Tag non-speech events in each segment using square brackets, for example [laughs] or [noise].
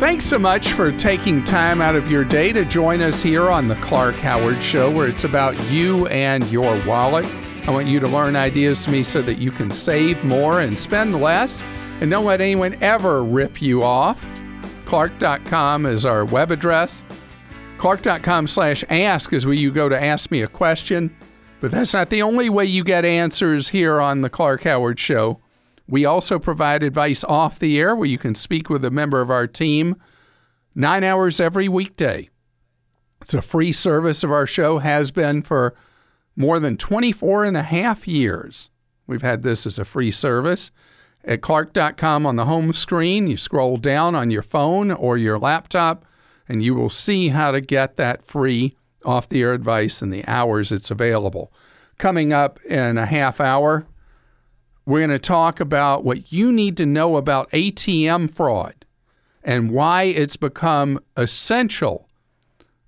Thanks so much for taking time out of your day to join us here on the Clark Howard Show, where it's about you and your wallet. I want you to learn ideas from me so that you can save more and spend less, and don't let anyone ever rip you off. Clark.com is our web address. Clark.com slash ask is where you go to ask me a question. But that's not the only way you get answers here on the Clark Howard Show. We also provide advice off the air where you can speak with a member of our team nine hours every weekday. It's a free service of our show, has been for more than 24 and a half years. We've had this as a free service. At clark.com on the home screen, you scroll down on your phone or your laptop, and you will see how to get that free off the air advice and the hours it's available. Coming up in a half hour, we're going to talk about what you need to know about ATM fraud and why it's become essential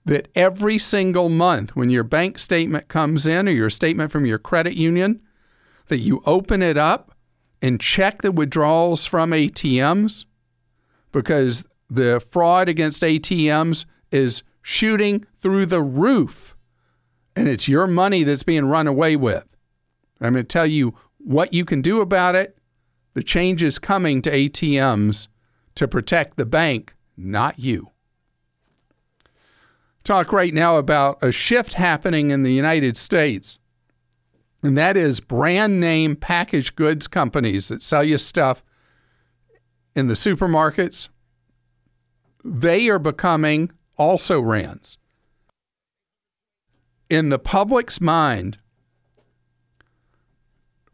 that every single month when your bank statement comes in or your statement from your credit union that you open it up and check the withdrawals from ATMs because the fraud against ATMs is shooting through the roof and it's your money that's being run away with. I'm going to tell you what you can do about it, the changes coming to ATMs to protect the bank, not you. Talk right now about a shift happening in the United States, and that is brand name packaged goods companies that sell you stuff in the supermarkets. They are becoming also rans. In the public's mind,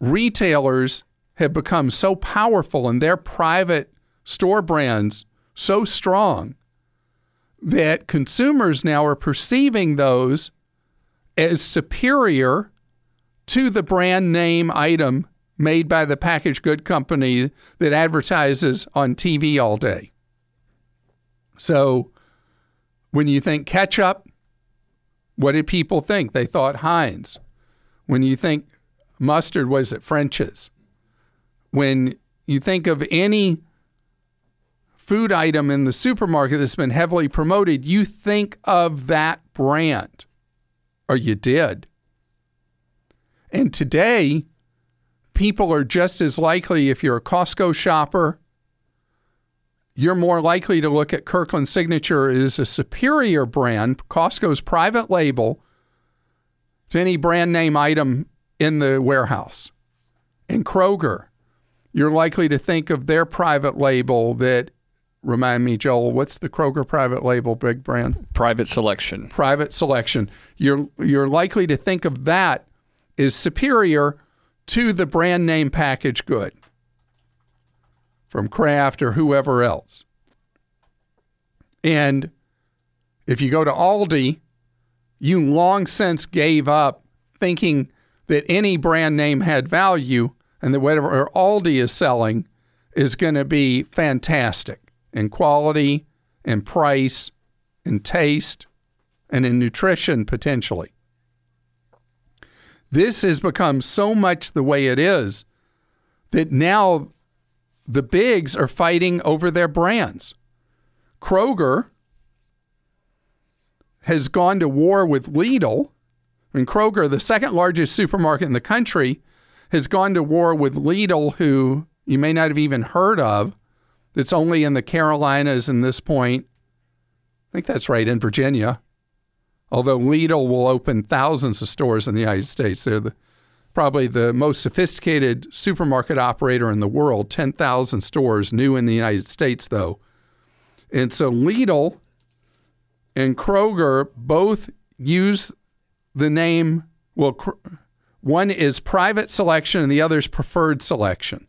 retailers have become so powerful and their private store brands so strong that consumers now are perceiving those as superior to the brand name item made by the packaged good company that advertises on TV all day. So when you think ketchup, what did people think? They thought Heinz. When you think mustard, was it French's? When you think of any food item in the supermarket that's been heavily promoted, you think of that brand, or you did. And today, people are just as likely, if you're a Costco shopper, you're more likely to look at Kirkland Signature as a superior brand, Costco's private label, to any brand name item in the warehouse. And Kroger, you're likely to think of their private label that, remind me, Joel, what's the Kroger private label, big brand? Private selection. Private selection. You're, you're likely to think of that as superior to the brand name package good from Kraft or whoever else. And if you go to Aldi, you long since gave up thinking that any brand name had value and that whatever Aldi is selling is going to be fantastic in quality, in price, in taste, and in nutrition potentially. This has become so much the way it is that now the bigs are fighting over their brands. Kroger has gone to war with Lidl. And Kroger, the second largest supermarket in the country, has gone to war with Lidl, who you may not have even heard of. That's only in the Carolinas in this point. I think that's right, in Virginia. Although Lidl will open thousands of stores in the United States. They're the probably the most sophisticated supermarket operator in the world, 10,000 stores, new in the United States, though. And so Lidl and Kroger both use the name, well, one is private selection and the other is preferred selection.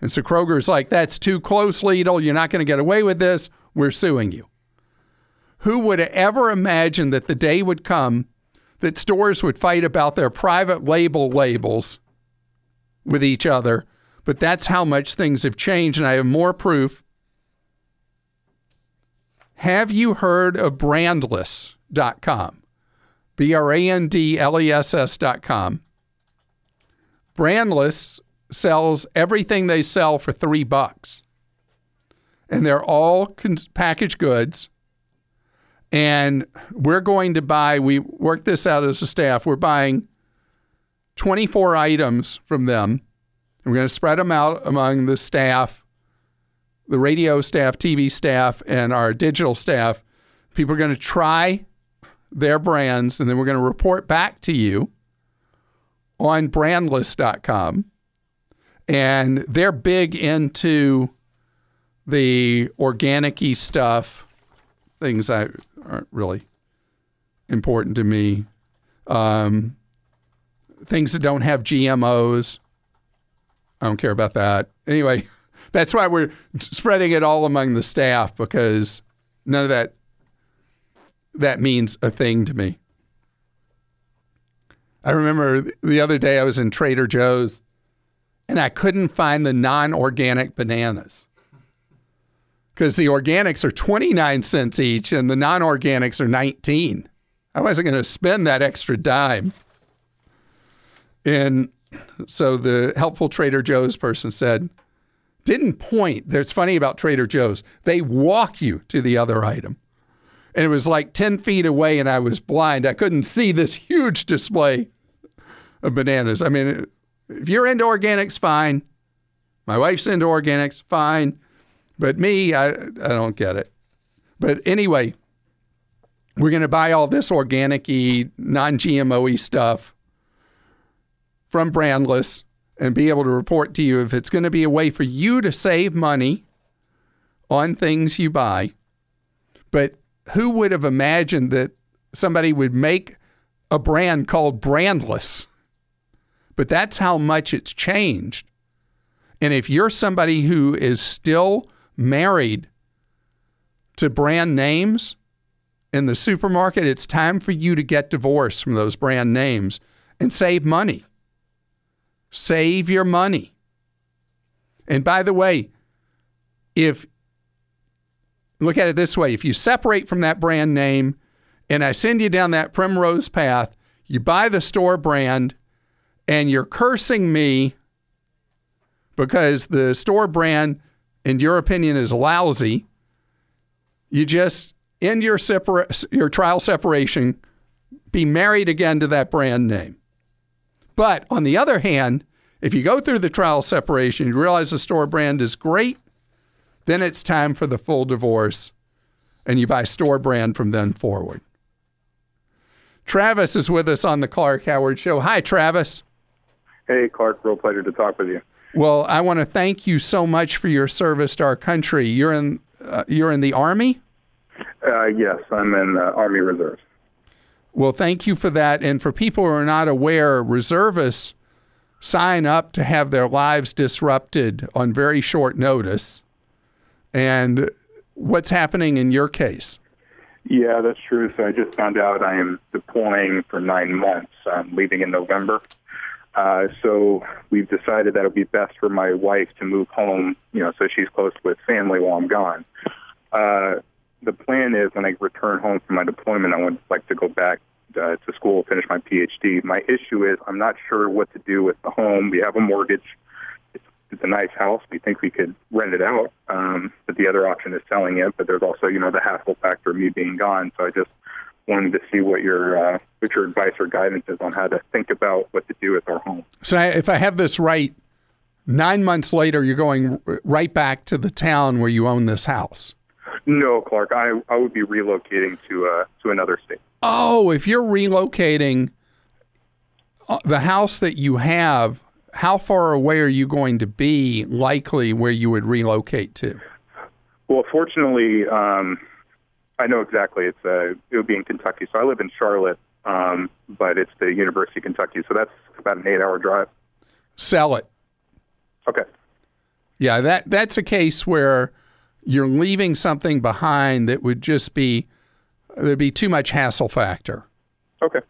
And so Kroger's like, that's too close, Lidl. You're not going to get away with this. We're suing you. Who would ever imagine that the day would come that stores would fight about their private label labels with each other, but that's how much things have changed, and I have more proof. Have you heard of brandless.com? B R A N D L E S com. Brandless sells everything they sell for three bucks. and they're all con- packaged goods. And we're going to buy, we worked this out as a staff, we're buying 24 items from them. We're going to spread them out among the staff, the radio staff, TV staff, and our digital staff. People are going to try their brands, and then we're going to report back to you on brandless.com. And they're big into the organic stuff, things that aren't really important to me. Um, things that don't have GMOs. I don't care about that. Anyway, [laughs] that's why we're spreading it all among the staff because none of that that means a thing to me. I remember the other day I was in Trader Joe's and I couldn't find the non-organic bananas. Cuz the organics are 29 cents each and the non-organics are 19. I wasn't going to spend that extra dime. And so the helpful Trader Joe's person said, didn't point. That's funny about Trader Joe's. They walk you to the other item. And it was like 10 feet away, and I was blind. I couldn't see this huge display of bananas. I mean, if you're into organics, fine. My wife's into organics, fine. But me, I, I don't get it. But anyway, we're going to buy all this organic non GMO stuff from Brandless and be able to report to you if it's going to be a way for you to save money on things you buy. But who would have imagined that somebody would make a brand called Brandless? But that's how much it's changed. And if you're somebody who is still married to brand names in the supermarket, it's time for you to get divorced from those brand names and save money. Save your money. And by the way, if look at it this way, if you separate from that brand name and I send you down that primrose path, you buy the store brand and you're cursing me because the store brand, in your opinion, is lousy, you just end your, separa- your trial separation, be married again to that brand name. But on the other hand, if you go through the trial separation, you realize the store brand is great, then it's time for the full divorce and you buy store brand from then forward. Travis is with us on the Clark Howard Show. Hi, Travis. Hey, Clark. Real pleasure to talk with you. Well, I want to thank you so much for your service to our country. You're in uh, you're in the Army. Uh, yes, I'm in uh, Army Reserves. Well, thank you for that. And for people who are not aware, reservists sign up to have their lives disrupted on very short notice. And what's happening in your case? Yeah, that's true. So I just found out I am deploying for nine months. I'm leaving in November. Uh, so we've decided that it'll be best for my wife to move home, you know, so she's close with family while I'm gone. Uh, the plan is when I return home from my deployment, I would like to go back uh, to school, finish my PhD. My issue is I'm not sure what to do with the home. We have a mortgage. It's, a nice house. We think we could rent it out, um, but the other option is selling it. But there's also, you know, the hassle factor of me being gone. So I just wanted to see what your uh, what your advice or guidance is on how to think about what to do with our home. So if I have this right, nine months later, you're going right back to the town where you own this house. No, Clark. I I would be relocating to uh, to another state. Oh, if you're relocating uh, the house that you have, how far away are you going to be likely where you would relocate to? Well, fortunately, um, I know exactly. It's uh, it would be in Kentucky. So I live in Charlotte, um, but it's the University of Kentucky. So that's about an eight-hour drive. Sell it. Okay. Yeah, that that's a case where you're leaving something behind that would just be there'd be too much hassle factor. Okay.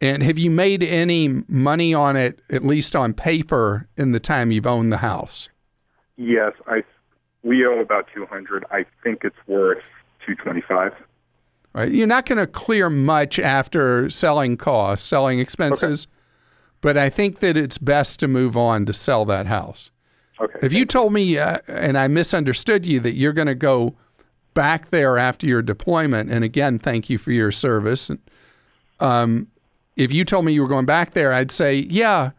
And have you made any money on it, at least on paper, in the time you've owned the house? Yes, I. We owe about two hundred. I think it's worth two twenty-five. Right. You're not going to clear much after selling costs, selling expenses, okay. but I think that it's best to move on to sell that house. Okay. If you told me uh, and I misunderstood you that you're going to go back there after your deployment, and again, thank you for your service. Um, if you told me you were going back there, I'd say, yeah,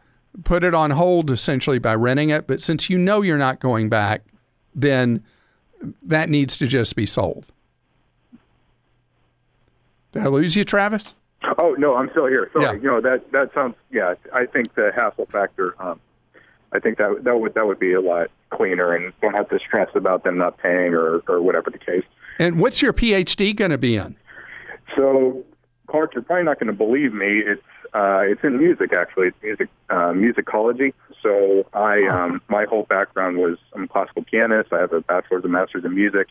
put it on hold essentially by renting it. But since you know you're not going back, then that needs to just be sold. Did I lose you, Travis? Oh no, I'm still here. Sorry. Yeah. You know that that sounds. Yeah, I think the hassle factor. Um, I think that that would that would be a lot cleaner, and don't have to stress about them not paying or or whatever the case. And what's your PhD going to be in? So, Clark, you're probably not going to believe me. It's uh, it's in music actually. It's music uh, musicology. So I um, my whole background was I'm a classical pianist. I have a bachelor's and master's in music.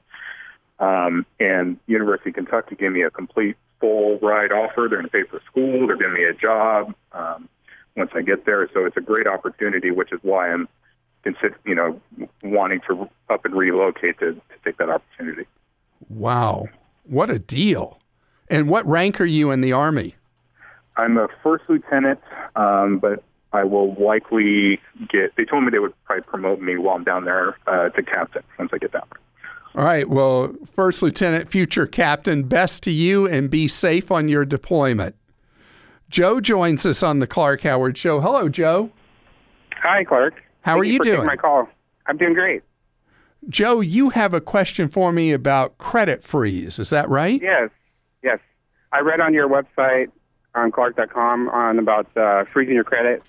Um, and University of Kentucky gave me a complete full ride offer. They're going to pay for school. They're giving me a job um, once I get there. So it's a great opportunity, which is why I'm consider you know wanting to up and relocate to, to take that opportunity. Wow, what a deal! And what rank are you in the Army? I'm a first lieutenant, um, but I will likely get. They told me they would probably promote me while I'm down there uh, to captain once I get down. All right. Well, First Lieutenant, future captain, best to you and be safe on your deployment. Joe joins us on the Clark Howard Show. Hello, Joe. Hi, Clark. How Thank are you for doing? Taking my call. I'm doing great. Joe, you have a question for me about credit freeze. Is that right? Yes. I read on your website on Clark.com on about uh, freezing your credit,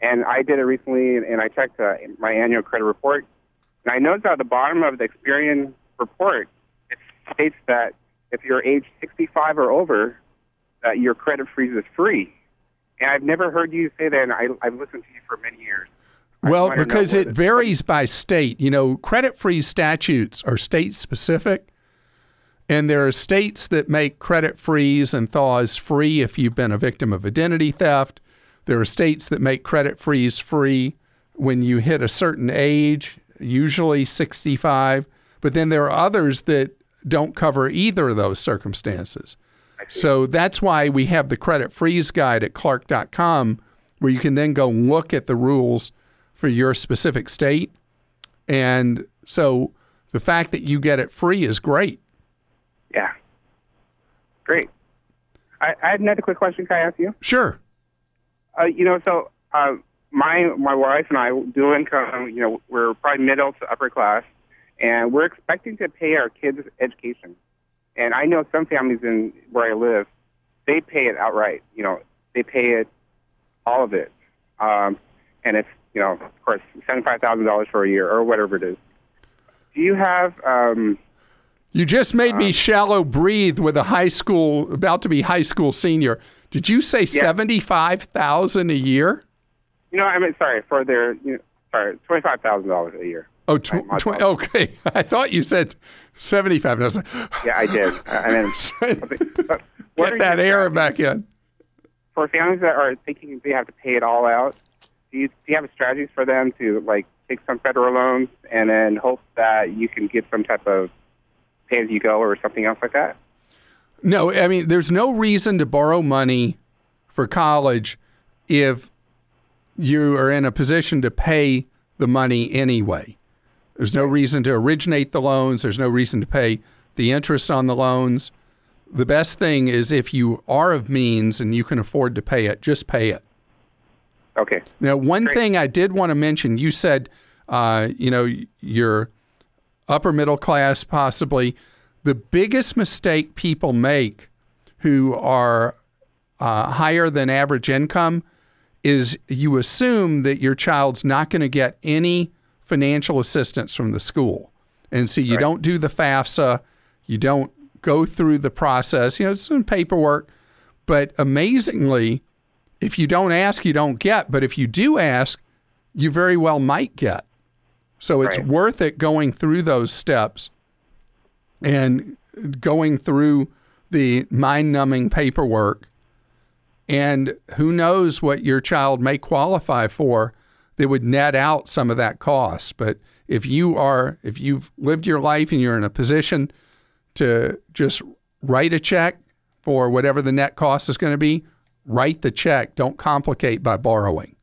and I did it recently, and I checked uh, my annual credit report, and I noticed at the bottom of the Experian report, it states that if you're age 65 or over, that your credit freeze is free. And I've never heard you say that, and I, I've listened to you for many years. Well, because it varies by state. You know, credit freeze statutes are state specific, and there are states that make credit freeze and thaws free if you've been a victim of identity theft. There are states that make credit freeze free when you hit a certain age, usually 65. But then there are others that don't cover either of those circumstances. So that's why we have the credit freeze guide at clark.com where you can then go look at the rules for your specific state. And so the fact that you get it free is great. Yeah. Great. I, I had another quick question. Can I ask you? Sure. Uh, you know, so uh, my my wife and I, dual income. You know, we're probably middle to upper class, and we're expecting to pay our kids' education. And I know some families in where I live, they pay it outright. You know, they pay it all of it, um, and it's you know, of course, seventy five thousand dollars for a year or whatever it is. Do you have um, You just made me uh, shallow breathe with a high school, about to be high school senior. Did you say 75,000 a year? You know, I mean, sorry for their, you know, sorry, twenty five thousand dollars a year. Oh, tw- Right, tw- okay. [laughs] I thought you said 75. And I was like, Yeah, I did. [laughs] I mean, but what are get that air back in. for families that are thinking they have to pay it all out. Do you, do you have strategies for them to like take some federal loans and then hope that you can get some type of pay as you go or something else like that? No, I mean, there's no reason to borrow money for college if you are in a position to pay the money anyway. There's no reason to originate the loans. There's no reason to pay the interest on the loans. The best thing is if you are of means and you can afford to pay it, just pay it. Okay. Now, one Great. thing I did want to mention, you said, uh, you know, you're upper middle class, possibly. The biggest mistake people make who are uh, higher than average income is you assume that your child's not going to get any financial assistance from the school. And so you Right. don't do the FAFSA, you don't go through the process, you know, it's some paperwork. But amazingly, if you don't ask, you don't get. But if you do ask, you very well might get. So it's Right. worth it going through those steps and going through the mind numbing paperwork. And who knows what your child may qualify for that would net out some of that cost. But if you are, if you've lived your life and you're in a position to just write a check for whatever the net cost is going to be, write the check. Don't complicate by borrowing.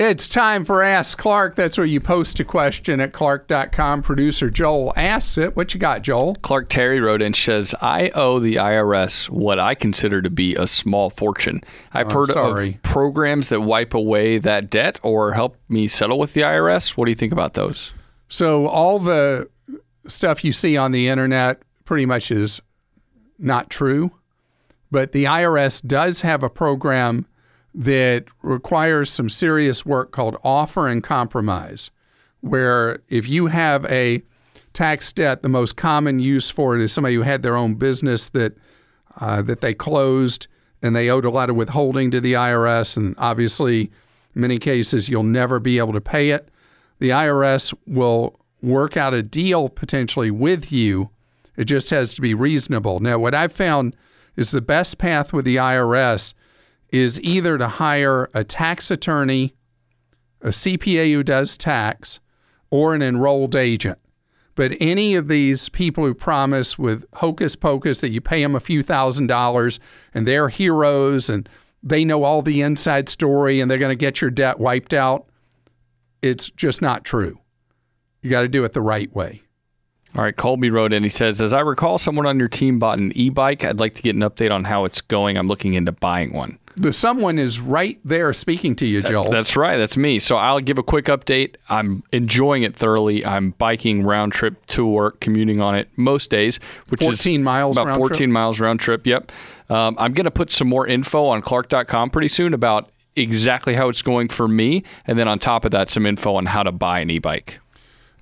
It's time for Ask Clark. That's where you post a question at clark.com. Producer Joel asks it. What you got, Joel? Clark Terry wrote in says, I owe the IRS what I consider to be a small fortune. I've Oh, heard sorry. of programs that wipe away that debt or help me settle with the IRS. What do you think about those? So, all the stuff you see on the internet pretty much is not true. But the IRS does have a program that requires some serious work called offer in compromise, where if you have a tax debt, the most common use for it is somebody who had their own business that uh, that they closed and they owed a lot of withholding to the IRS, and obviously, in many cases, you'll never be able to pay it. The IRS will work out a deal potentially with you. It just has to be reasonable. Now, what I've found is the best path with the IRS is either to hire a tax attorney, a CPA who does tax, or an enrolled agent. But any of these people who promise with hocus pocus that you pay them a few thousand dollars and they're heroes and they know all the inside story and they're going to get your debt wiped out, it's just not true. You got to do it the right way. All right, Colby wrote in. He says, As I recall, someone on your team bought an e bike. I'd like to get an update on how it's going. I'm looking into buying one. The someone is right there speaking to you, Joel. That's right. That's me. So I'll give a quick update. I'm enjoying it thoroughly. I'm biking round trip to work, commuting on it most days, which is 14 miles about round 14 trip? miles round trip. Yep. Um, I'm going to put some more info on Clark.com pretty soon about exactly how it's going for me, and then on top of that, some info on how to buy an e-bike.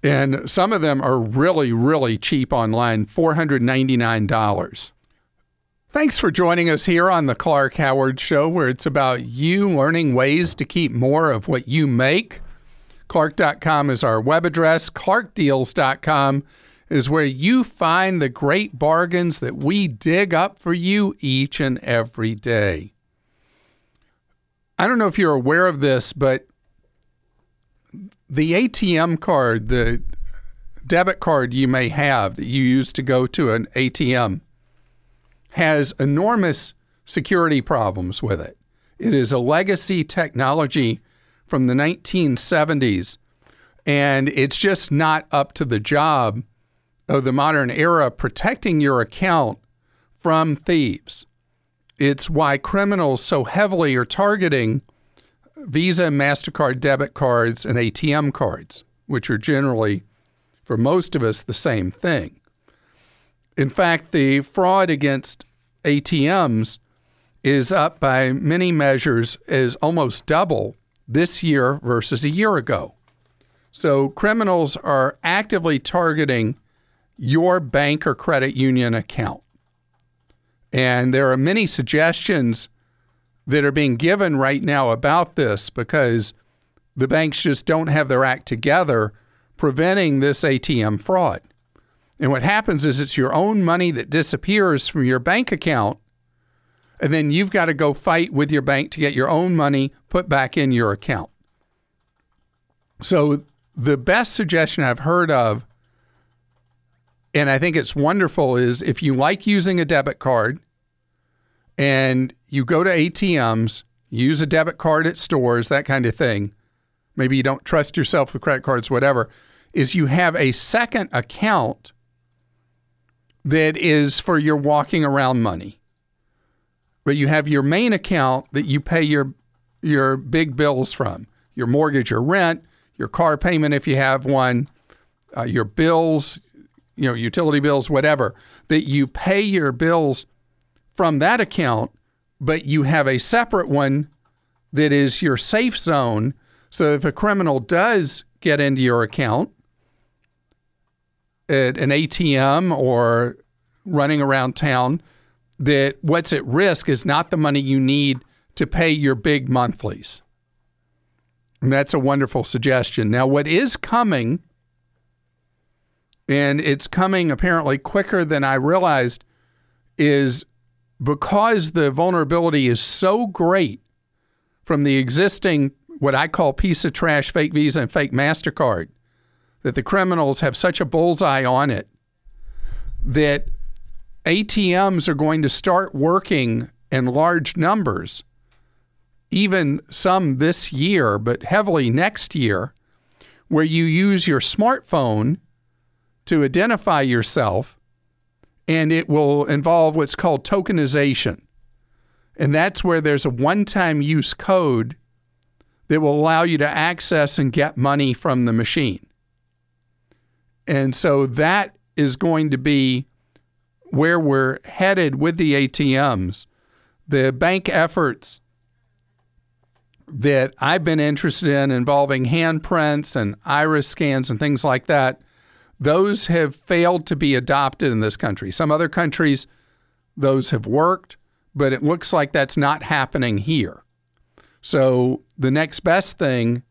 And some of them are really, really cheap online $499. Thanks for joining us here on the Clark Howard Show, where it's about you learning ways to keep more of what you make. Clark.com is our web address. ClarkDeals.com is where you find the great bargains that we dig up for you each and every day. I don't know if you're aware of this, but the ATM card, the debit card you may have that you use to go to an ATM, has enormous security problems with it. It is a legacy technology from the 1970s, and it's just not up to the job of the modern era protecting your account from thieves. It's why criminals so heavily are targeting Visa MasterCard debit cards and ATM cards, which are generally, for most of us, the same thing. In fact, the fraud against ATMs is up by many measures is almost double this year versus a year ago. So criminals are actively targeting your bank or credit union account. And there are many suggestions that are being given right now about this because the banks just don't have their act together preventing this ATM fraud. And what happens is it's your own money that disappears from your bank account, and then you've got to go fight with your bank to get your own money put back in your account. So, the best suggestion I've heard of, and I think it's wonderful, is if you like using a debit card and you go to ATMs, use a debit card at stores, that kind of thing. Maybe you don't trust yourself with credit cards, whatever. Is you have a second account that is for your walking around money. But you have your main account that you pay your your big bills from, your mortgage or rent, your car payment if you have one, uh, your bills, you know, utility bills, whatever. That you pay your bills from that account, but you have a separate one that is your safe zone. So if a criminal does get into your account at an ATM or running around town, that what's at risk is not the money you need to pay your big monthlies. And that's a wonderful suggestion. Now, what is coming, and it's coming apparently quicker than I realized, is because the vulnerability is so great from the existing, what I call piece of trash fake Visa and fake MasterCard, that the criminals have such a bullseye on it that ATMs are going to start working in large numbers even some this year, but heavily next year, where you use your smartphone to identify yourself, and it will involve what's called tokenization. And that's where there's a one time use code that will allow you to access and get money from the machine. And so that is going to be where we're headed with the ATMs. The bank efforts that I've been interested in involving handprints and iris scans and things like that, those have failed to be adopted in this country. Some other countries, those have worked, but it looks like that's not happening here. So the next best thing,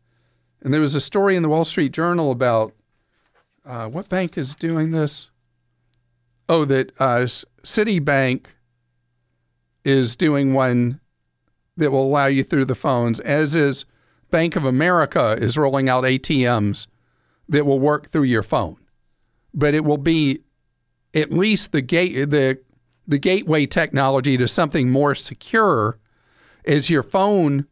and there was a story in the Wall Street Journal about uh, what bank is doing this? Oh, that uh, Citibank is doing one that will allow you through the phones, as is Bank of America is rolling out ATMs that will work through your phone. But it will be at least the gate the the gateway technology to something more secure is your phone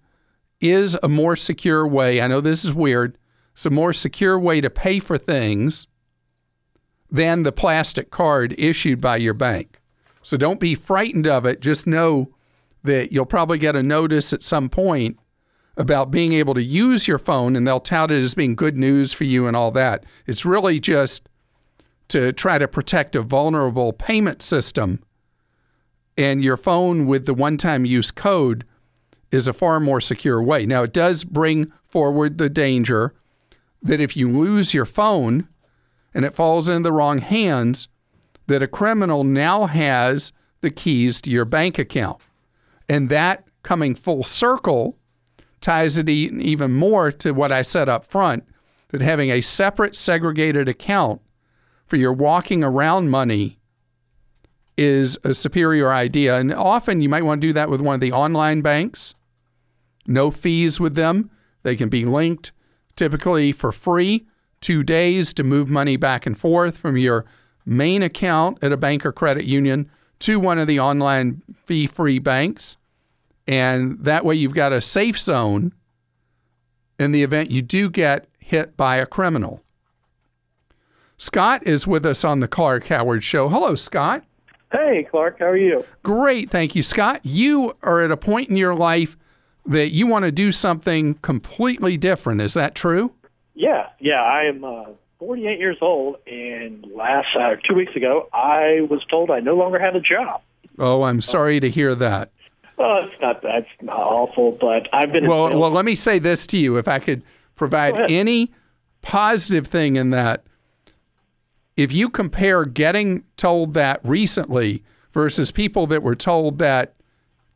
is a more secure way. I know this is weird. It's a more secure way to pay for things than the plastic card issued by your bank. So don't be frightened of it. Just know that you'll probably get a notice at some point about being able to use your phone and they'll tout it as being good news for you and all that. It's really just to try to protect a vulnerable payment system. And your phone with the one time use code is a far more secure way. Now, it does bring forward the danger that if you lose your phone and it falls in the wrong hands, that a criminal now has the keys to your bank account. And that coming full circle ties it even more to what I said up front that having a separate segregated account for your walking around money is a superior idea. And often you might want to do that with one of the online banks. No fees with them. They can be linked typically for free, two days to move money back and forth from your main account at a bank or credit union to one of the online fee free banks. And that way you've got a safe zone in the event you do get hit by a criminal. Scott is with us on the Clark Howard Show. Hello, Scott. Hey, Clark. How are you? Great. Thank you, Scott. You are at a point in your life that you want to do something completely different. Is that true? Yeah. Yeah. I am uh, 48 years old, and last uh, two weeks ago, I was told I no longer had a job. Oh, I'm sorry to hear that. Well, it's not that's not awful, but I've been. Well, well, let me say this to you: if I could provide any positive thing in that, if you compare getting told that recently versus people that were told that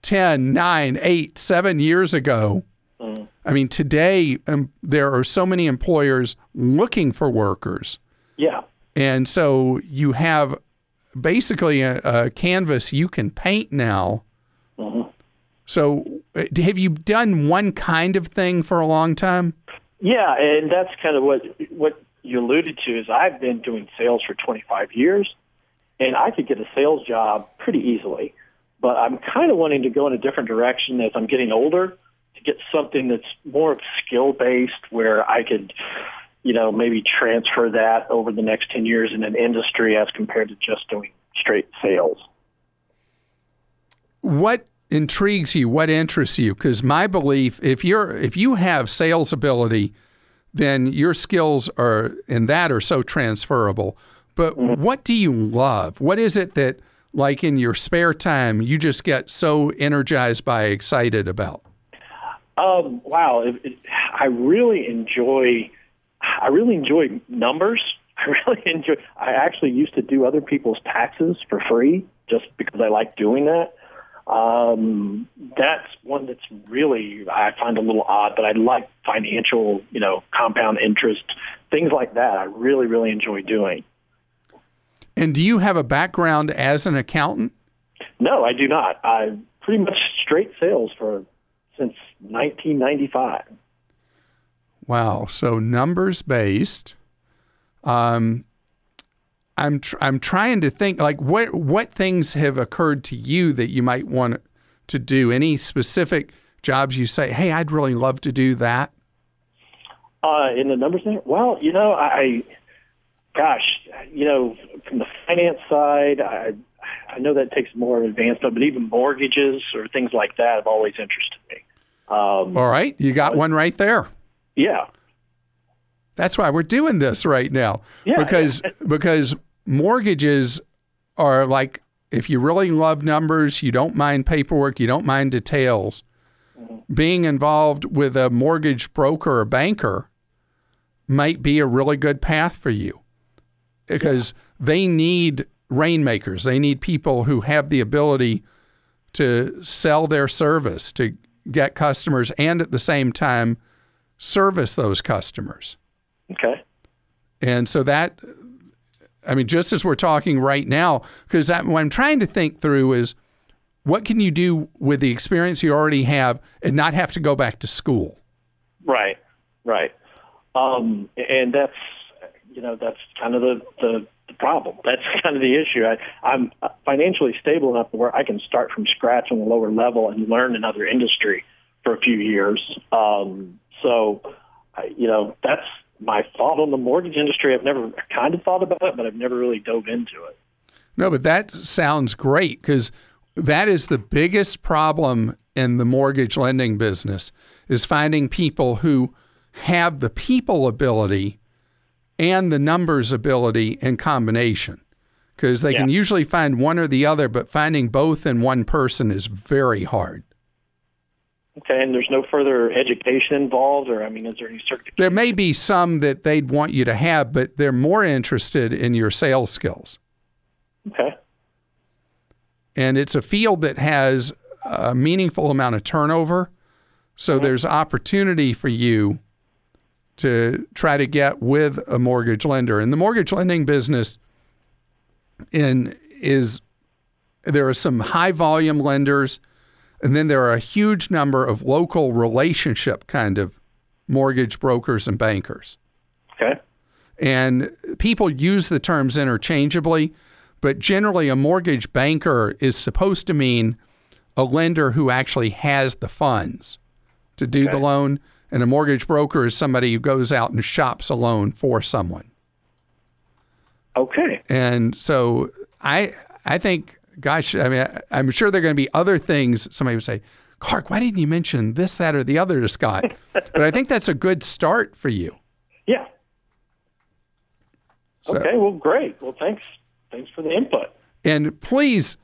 10, 9, 8, 7 years ago, mm. I mean, today um, there are so many employers looking for workers. Yeah. And so you have basically a, a canvas you can paint now. Mm-hmm. So uh, have you done one kind of thing for a long time? Yeah, and that's kind of what what you alluded to is I've been doing sales for 25 years and I could get a sales job pretty easily. But I'm kind of wanting to go in a different direction as I'm getting older to get something that's more skill based where I could, you know, maybe transfer that over the next 10 years in an industry as compared to just doing straight sales. What intrigues you? What interests you? Because my belief, if you're if you have sales ability, then your skills are in that are so transferable. But mm-hmm. what do you love? What is it that like in your spare time you just get so energized by excited about? Um, wow, it, it, I really enjoy. I really enjoy numbers. [laughs] I really enjoy. I actually used to do other people's taxes for free just because I like doing that. Um, that's one that's really I find a little odd, but I like financial, you know, compound interest, things like that. I really, really enjoy doing. And do you have a background as an accountant? No, I do not. I pretty much straight sales for since 1995. Wow. So numbers based. Um, I'm tr- I'm trying to think like what what things have occurred to you that you might want to do. Any specific jobs you say, hey, I'd really love to do that? Uh, in the numbers? Well, you know, I, gosh, you know, from the finance side, I, I know that takes more advancement, but even mortgages or things like that have always interested me. Um, All right, you got one right there. yeah, That's why we're doing this right now. Yeah, because [laughs] because mortgages are like if you really love numbers, you don't mind paperwork, you don't mind details. Being involved with a mortgage broker or banker might be a really good path for you because they need rainmakers. They need people who have the ability to sell their service, to get customers, and at the same time service those customers. okay. And so that, I mean, just as we're talking right now, because what I'm trying to think through is what can you do with the experience you already have and not have to go back to school? Right, right. Um, and that's, you know, that's kind of the, the, the problem. [laughs] That's kind of the issue. I, I'm financially stable enough where I can start from scratch on a lower level and learn another industry for a few years. Um, so, you know, that's my thought on the mortgage industry. I've never kind of thought about it, but I've never really dove into it. No, but that sounds great because that is the biggest problem in the mortgage lending business is finding people who have the people ability and the numbers ability in combination because they can usually find one or the other, but finding both in one person is very hard. Okay, and there's no further education involved, or I mean, is there any certification? There may be some that they'd want you to have, but they're more interested in your sales skills. Okay, And it's a field that has a meaningful amount of turnover. So mm-hmm. there's opportunity for you to try to get with a mortgage lender. And the mortgage lending business in is there are some high volume lenders and then there are a huge number of local relationship kind of mortgage brokers and bankers. okay, And people use the terms interchangeably, but generally, a mortgage banker is supposed to mean a lender who actually has the funds to do the loan, and a mortgage broker is somebody who goes out and shops a loan for someone. okay. And so, I I think, gosh, I mean, I, I'm sure there are going to be other things. Somebody would say, Clark, why didn't you mention this, that, or the other to Scott? [laughs] but I think that's a good start for you. Yeah. So- Okay. Well, great. Well, thanks. Thanks for the input. And please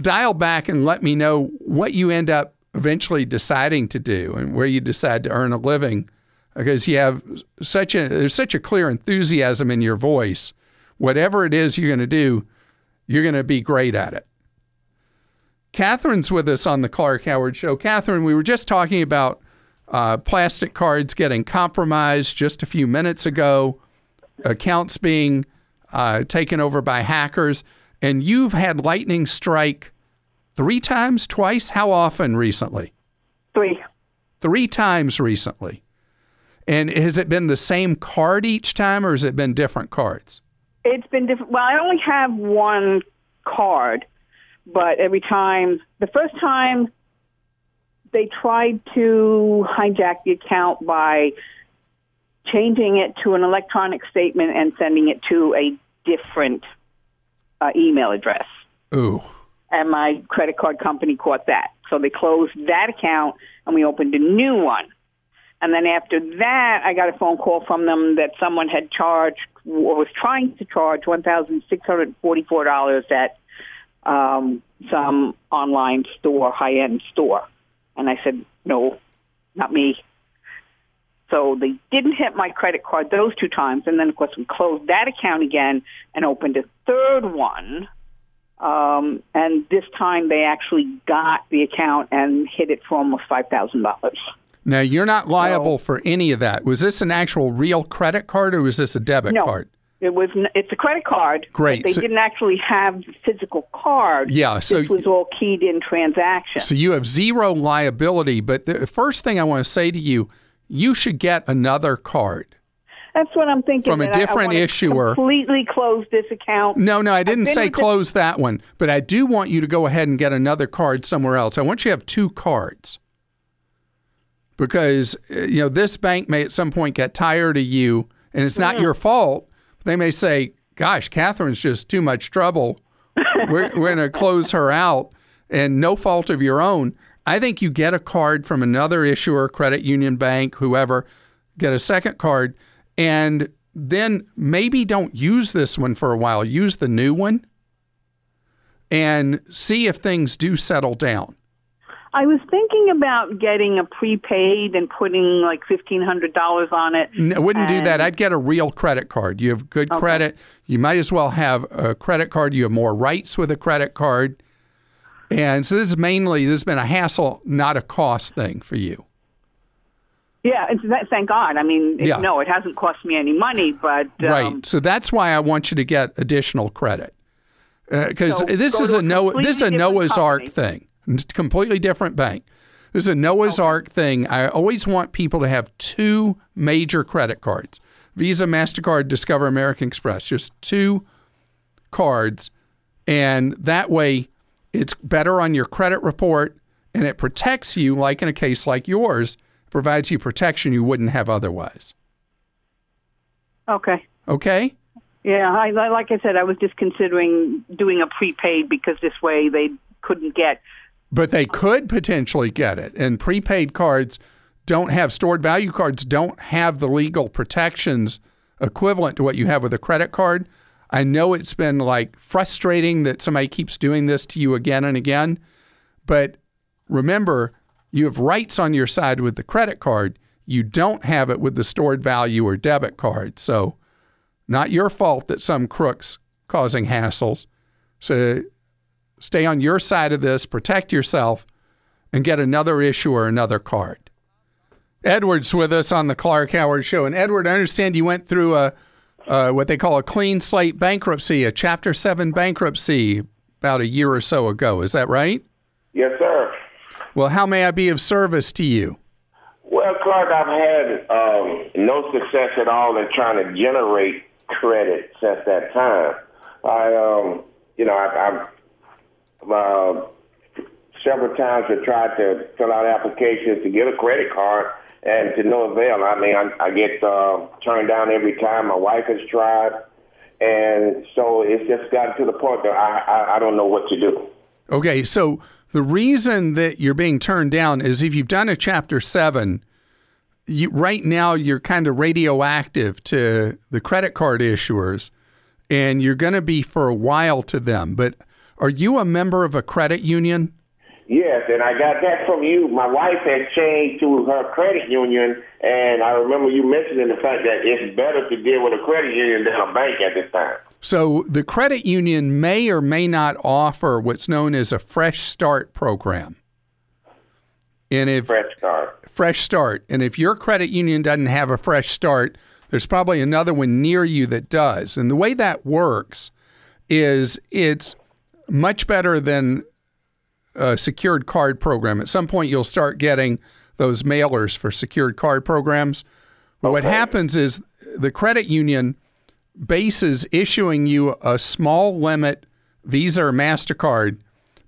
dial back and let me know what you end up eventually deciding to do and where you decide to earn a living because you have such a there's such a clear enthusiasm in your voice. Whatever it is you're going to do, you're going to be great at it. Catherine's with us on the Clark Howard Show. Catherine, we were just talking about uh, plastic cards getting compromised just a few minutes ago, accounts being uh, taken over by hackers, and you've had lightning strike three times, twice. How often recently? Three. Three times recently. And has it been the same card each time, or has it been different cards? It's been different. Well, I only have one card, but every time, the first time they tried to hijack the account by changing it to an electronic statement and sending it to a different uh, email address. Ooh. And my credit card company caught that. So they closed that account and we opened a new one. And then after that, I got a phone call from them that someone had charged or was trying to charge $1,644 at um, some online store, high-end store. And I said, no, not me. So they didn't hit my credit card those two times. And then, of course, we closed that account again and opened a third one. Um, and this time they actually got the account and hit it for almost $5,000. Now, you're not liable for any of that. Was this an actual real credit card, or was this a debit No. card? It was. It's a credit card. but Great. They So- didn't actually have the physical card. Yeah, so- this was all keyed in transaction. So you have zero liability. But the first thing I want to say to you, you should get another card. That's what I'm thinking. From a that I- I different issuer. Completely close this account. No, no, I didn't say with the- close that one, but I do want you to go ahead and get another card somewhere else. I want you to have two cards. because uh, you know this bank may at some point get tired of you, and it's not your fault. They may say, "Gosh, Catherine's just too much trouble. we're, [laughs] we're going to close her out," and no fault of your own. I think you get a card from another issuer, credit union, bank, whoever, get a second card, and then maybe don't use this one for a while. Use the new one and see if things do settle down. I was thinking about getting a prepaid and putting like fifteen hundred dollars on it. No, I wouldn't do that. I'd get a real credit card. You have good credit. You might as well have a credit card. You have more rights with a credit card. And so this is mainly this has been a hassle, not a cost thing for you. Yeah, that, thank God. I mean, it, Yeah. no, it hasn't cost me any money, but um, right. So that's why I want you to get additional credit. Because So this is a no this is a Noah's Ark thing. Completely different bank. This is a Noah's Ark thing. I always want people to have two major credit cards. Visa, MasterCard, Discover, American Express. Just two cards. And that way it's better on your credit report and it protects you like in a case like yours, provides you protection you wouldn't have otherwise. okay. Okay? Yeah, I, like I said, I was just considering doing a prepaid because this way they couldn't get. but they could potentially get it. And prepaid cards don't have stored value cards don't have the legal protections equivalent to what you have with a credit card. I know it's been like frustrating that somebody keeps doing this to you again and again, but remember, you have rights on your side with the credit card. You don't have it with the stored value or debit card. So, not your fault that some crooks causing hassles. So, stay on your side of this, protect yourself, and get another issue or another card. Edward's with us on the Clark Howard Show. And Edward, I understand you went through a uh, what they call a clean slate bankruptcy, a Chapter 7 bankruptcy about a year or so ago. Is that right? Yes, sir. Well, how may I be of service to you? Well, Clark, I've had um, no success at all in trying to generate credit since that time. I, um, you know, I, I've uh, several times have tried to fill out applications to get a credit card, and to no avail. I mean, I, I get uh, turned down every time. My wife has tried, and so it's just gotten to the point that I, I, I don't know what to do. Okay, so the reason that you're being turned down is if you've done a Chapter 7, you, right now you're kind of radioactive to the credit card issuers, and you're going to be for a while to them. But are you a member of a credit union? Yes, and I got that from you. My wife has changed to her credit union, and I remember you mentioning the fact that it's better to deal with a credit union than a bank at this time. So the credit union may or may not offer what's known as a fresh start program. And if Fresh start. fresh start, and if your credit union doesn't have a fresh start, there's probably another one near you that does. And the way that works is it's much better than a secured card program. At some point, you'll start getting those mailers for secured card programs. But what happens is the credit union bases issuing you a small limit Visa or MasterCard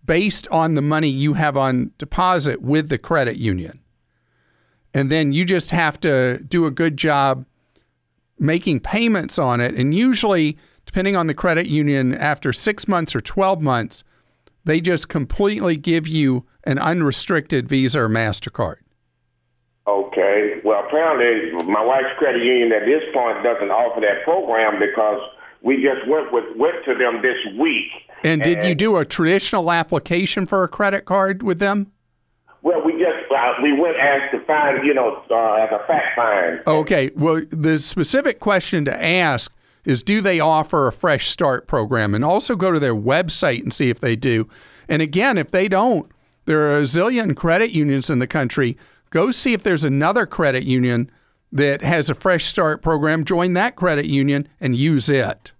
based on the money you have on deposit with the credit union. And then you just have to do a good job making payments on it. And usually, depending on the credit union, after six months or 12 months, they just completely give you an unrestricted Visa or MasterCard. Okay. Well, apparently, my wife's credit union at this point doesn't offer that program because we just went with went to them this week. And did you do a traditional application for a credit card with them? Well, we just uh, we went as to find, you know, uh, as a fact find. Okay. Well, the specific question to ask is do they offer a fresh start program? And also go to their website and see if they do. And again, if they don't, there are a zillion credit unions in the country. Go see if there's another credit union that has a fresh start program. Join that credit union and use it.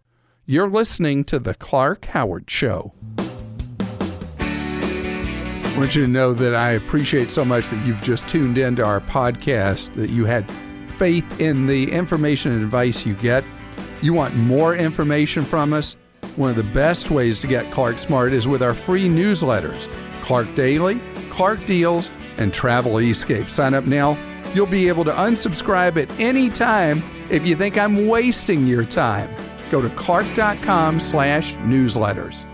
You're listening to The Clark Howard Show. I want you to know that I appreciate so much that you've just tuned into our podcast, that you had faith in the information and advice you get. You want more information from us? One of the best ways to get Clark Smart is with our free newsletters Clark Daily, Clark Deals, and Travel Escape. Sign up now You'll be able to unsubscribe at any time if you think I'm wasting your time. Go to clark.com slash newsletters.